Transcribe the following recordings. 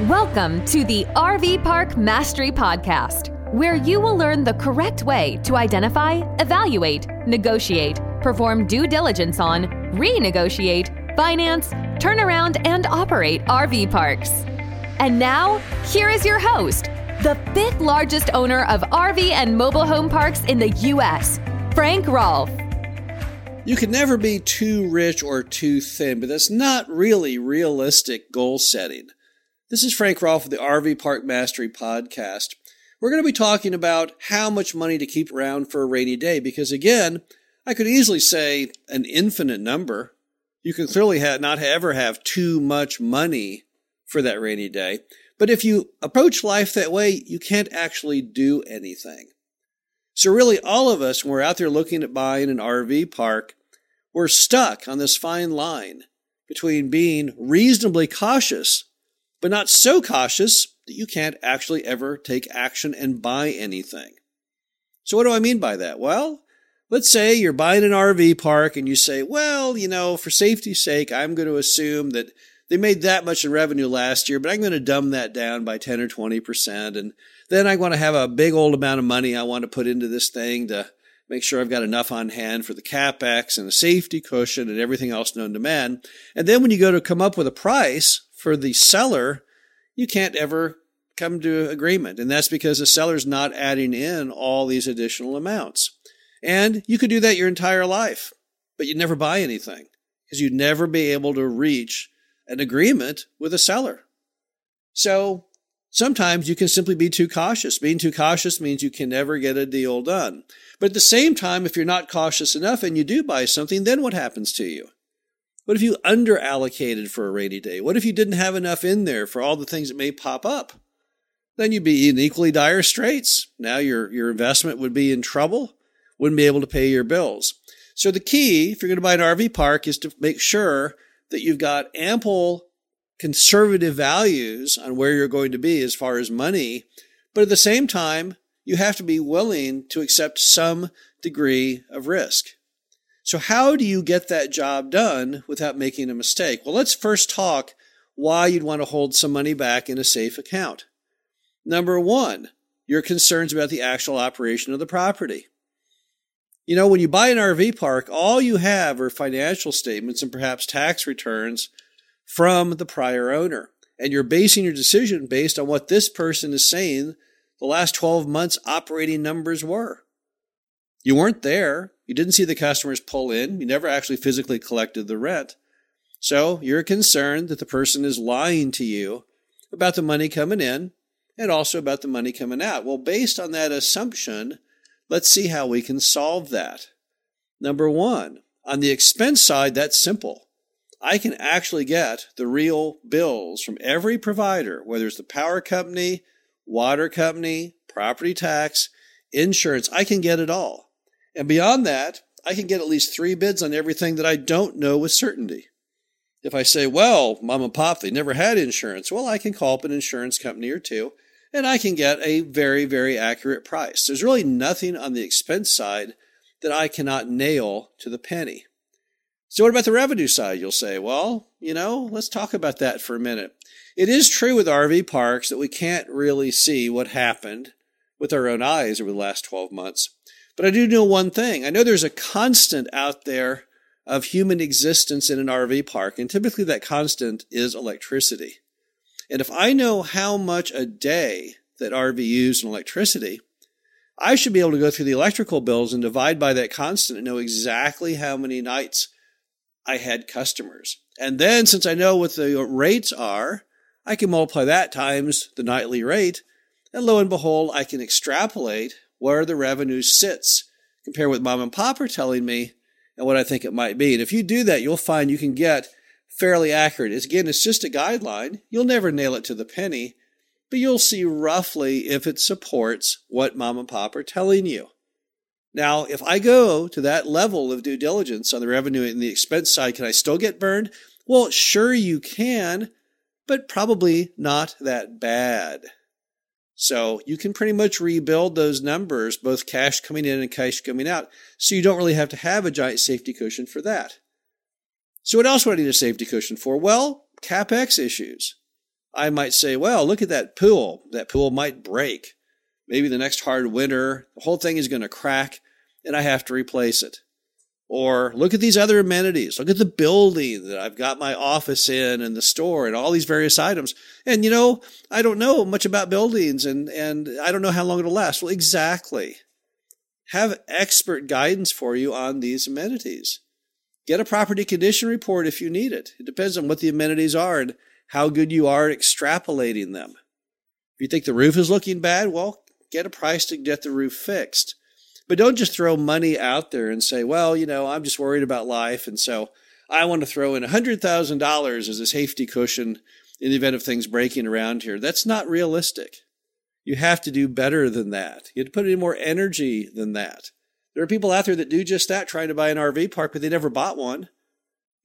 Welcome to the RV Park Mastery Podcast, where you will learn the correct way to identify, evaluate, negotiate, perform due diligence on, renegotiate, finance, turn around, and operate RV parks. And now, here is your host, the fifth largest owner of RV and mobile home parks in the U.S., Frank Rolfe. You can never be too rich or too thin, but that's not really realistic goal setting. This is Frank Rolfe of the RV Park Mastery Podcast. We're going to be talking about how much money to keep around for a rainy day because, again, I could easily say an infinite number. You can clearly have, not ever have too much money for that rainy day. But if you approach life that way, you can't actually do anything. So, really, all of us, when we're out there looking at buying an RV park, we're stuck on this fine line between being reasonably cautious but not so cautious that you can't actually ever take action and buy anything. So, what do I mean by that? Well, let's say you're buying an RV park and you say, well, you know, for safety's sake, I'm going to assume that they made that much in revenue last year, but I'm going to dumb that down by 10 or 20%. And then I want to have a big old amount of money I want to put into this thing to make sure I've got enough on hand for the capex and a safety cushion and everything else known to man. And then when you go to come up with a price for the seller, you can't ever come to agreement. And that's because the seller's not adding in all these additional amounts. And you could do that your entire life, but you'd never buy anything because you'd never be able to reach an agreement with a seller. So sometimes you can simply be too cautious. Being too cautious means you can never get a deal done. But at the same time, if you're not cautious enough and you do buy something, then what happens to you? What if you underallocated for a rainy day? What if you didn't have enough in there for all the things that may pop up? Then you'd be in equally dire straits. Now your, your investment would be in trouble, wouldn't be able to pay your bills. So the key, if you're going to buy an RV park, is to make sure that you've got ample conservative values on where you're going to be as far as money. But at the same time, you have to be willing to accept some degree of risk. So how do you get that job done without making a mistake? Well, let's first talk why you'd want to hold some money back in a safe account. Number one, your concerns about the actual operation of the property. You know, when you buy an RV park, all you have are financial statements and perhaps tax returns from the prior owner. And you're basing your decision based on what this person is saying the last 12 months operating numbers were. You weren't there. You didn't see the customers pull in. You never actually physically collected the rent. So you're concerned that the person is lying to you about the money coming in and also about the money coming out. Well, based on that assumption, let's see how we can solve that. Number one, on the expense side, that's simple. I can actually get the real bills from every provider, whether it's the power company, water company, property tax, insurance. I can get it all. And beyond that, I can get at least three bids on everything that I don't know with certainty. If I say, well, mom and pop, they never had insurance, well, I can call up an insurance company or two and I can get a very, very accurate price. There's really nothing on the expense side that I cannot nail to the penny. So, what about the revenue side? You'll say, well, you know, let's talk about that for a minute. It is true with RV parks that we can't really see what happened with our own eyes over the last 12 months. But I do know one thing. I know there's a constant out there of human existence in an RV park, and typically that constant is electricity. And if I know how much a day that RV used in electricity, I should be able to go through the electrical bills and divide by that constant and know exactly how many nights I had customers. And then since I know what the rates are, I can multiply that times the nightly rate. And lo and behold, I can extrapolate where the revenue sits, compared with mom and pop are telling me and what I think it might be. And if you do that, you'll find you can get fairly accurate. It's, again, it's just a guideline. You'll never nail it to the penny, but you'll see roughly if it supports what mom and pop are telling you. Now, if I go to that level of due diligence on the revenue and the expense side, can I still get burned? Well, sure you can, but probably not that bad. So you can pretty much rebuild those numbers, both cash coming in and cash coming out. So you don't really have to have a giant safety cushion for that. So what else would I need a safety cushion for? Well, CapEx issues. I might say, well, look at that pool. That pool might break. Maybe the next hard winter, the whole thing is going to crack and I have to replace it. Or look at these other amenities. Look at the building that I've got my office in and the store and all these various items. And you know, I don't know much about buildings and, and I don't know how long it'll last. Well, exactly. Have expert guidance for you on these amenities. Get a property condition report if you need it. It depends on what the amenities are and how good you are at extrapolating them. If you think the roof is looking bad, well, get a price to get the roof fixed. But don't just throw money out there and say, well, you know, I'm just worried about life. And so I want to throw in $100,000 as a safety cushion in the event of things breaking around here. That's not realistic. You have to do better than that. You have to put in more energy than that. There are people out there that do just that, trying to buy an RV park, but they never bought one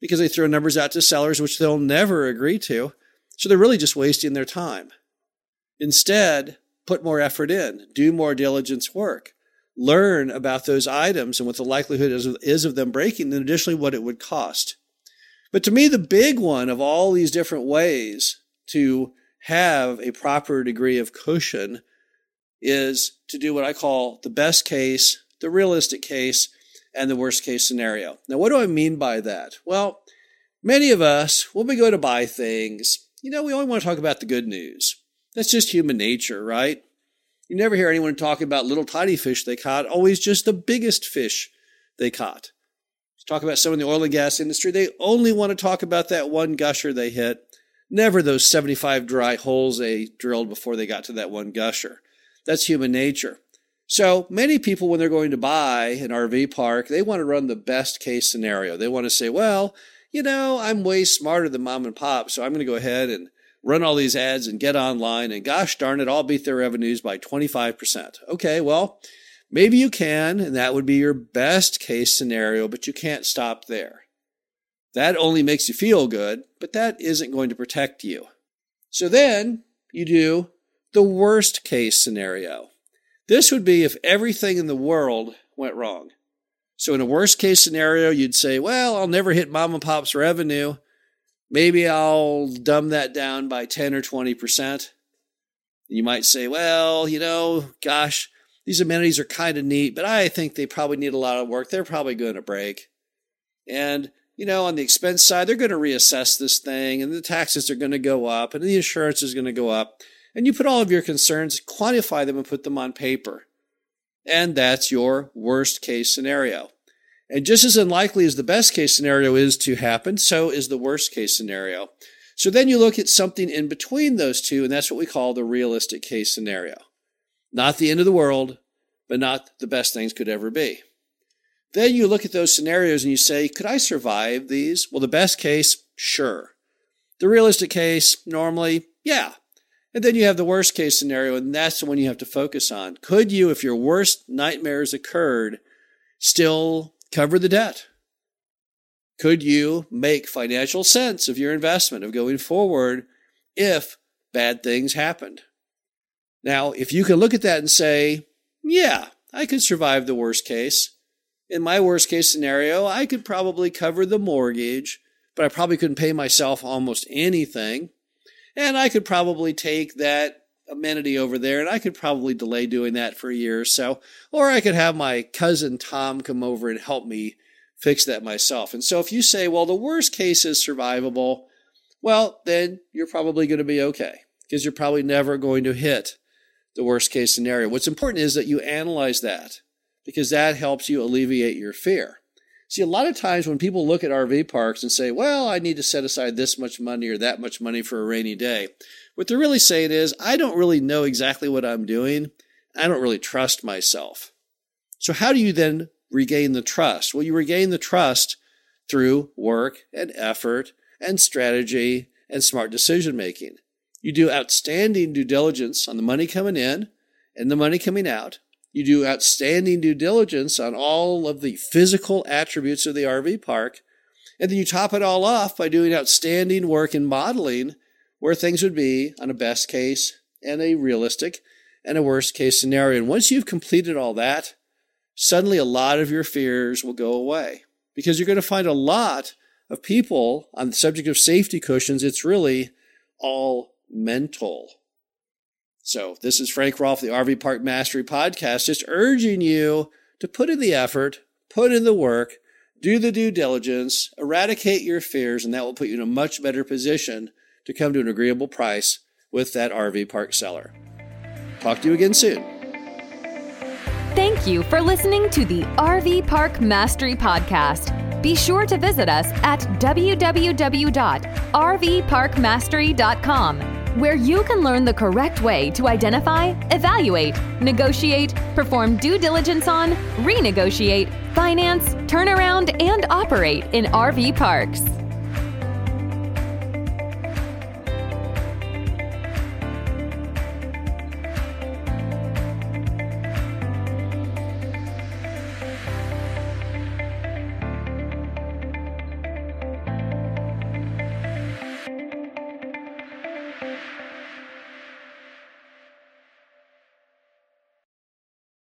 because they throw numbers out to sellers which they'll never agree to. So they're really just wasting their time. Instead, put more effort in, do more diligence work learn about those items and what the likelihood is, is of them breaking, and additionally what it would cost. But to me, the big one of all these different ways to have a proper degree of cushion is to do what I call the best case, the realistic case, and the worst case scenario. Now, what do I mean by that? Well, many of us, when we go to buy things, you know, we only want to talk about the good news. That's just human nature, right? You never hear anyone talk about little tiny fish they caught, always just the biggest fish they caught. Talk about someone in the oil and gas industry, they only want to talk about that one gusher they hit, never those 75 dry holes they drilled before they got to that one gusher. That's human nature. So many people, when they're going to buy an RV park, they want to run the best case scenario. They want to say, well, you know, I'm way smarter than mom and pop, so I'm going to go ahead and run all these ads and get online and gosh darn it, I'll beat their revenues by 25%. Okay, well, maybe you can, and that would be your best case scenario, but you can't stop there. That only makes you feel good, but that isn't going to protect you. So then you do the worst case scenario. This would be if everything in the world went wrong. So in a worst case scenario, you'd say, well, I'll never hit mom and pop's revenue Maybe I'll dumb that down by 10 or 20%. You might say, well, you know, gosh, these amenities are kind of neat, but I think they probably need a lot of work. They're probably going to break. And, you know, on the expense side, they're going to reassess this thing and the taxes are going to go up and the insurance is going to go up. And you put all of your concerns, quantify them, and put them on paper. And that's your worst case scenario. And just as unlikely as the best case scenario is to happen, so is the worst case scenario. So then you look at something in between those two, and that's what we call the realistic case scenario. Not the end of the world, but not the best things could ever be. Then you look at those scenarios and you say, could I survive these? Well, the best case, sure. The realistic case, normally, yeah. And then you have the worst case scenario, and that's the one you have to focus on. Could you, if your worst nightmares occurred, still cover the debt? Could you make financial sense of your investment of going forward if bad things happened? Now, if you can look at that and say, yeah, I could survive the worst case. In my worst case scenario, I could probably cover the mortgage, but I probably couldn't pay myself almost anything. And I could probably take that amenity over there, and I could probably delay doing that for a year or so. Or I could have my cousin Tom come over and help me fix that myself. And so if you say, well, the worst case is survivable, well, then you're probably going to be okay because you're probably never going to hit the worst case scenario. What's important is that you analyze that because that helps you alleviate your fear. See, a lot of times when people look at RV parks and say, well, I need to set aside this much money or that much money for a rainy day, what they're really saying is, I don't really know exactly what I'm doing. I don't really trust myself. So, how do you then regain the trust? Well, you regain the trust through work and effort and strategy and smart decision making. You do outstanding due diligence on the money coming in and the money coming out. You do outstanding due diligence on all of the physical attributes of the RV park. And then you top it all off by doing outstanding work in modeling where things would be on a best case and a realistic and a worst case scenario. And once you've completed all that, suddenly a lot of your fears will go away because you're going to find a lot of people on the subject of safety cushions. It's really all mental. So, this is Frank Rolfe, the RV Park Mastery Podcast, just urging you to put in the effort, put in the work, do the due diligence, eradicate your fears, and that will put you in a much better position to come to an agreeable price with that RV park seller. Talk to you again soon. Thank you for listening to the RV Park Mastery Podcast. Be sure to visit us at www.rvparkmastery.com, where you can learn the correct way to identify, evaluate, negotiate, perform due diligence on, renegotiate, finance, turn around, and operate in RV parks.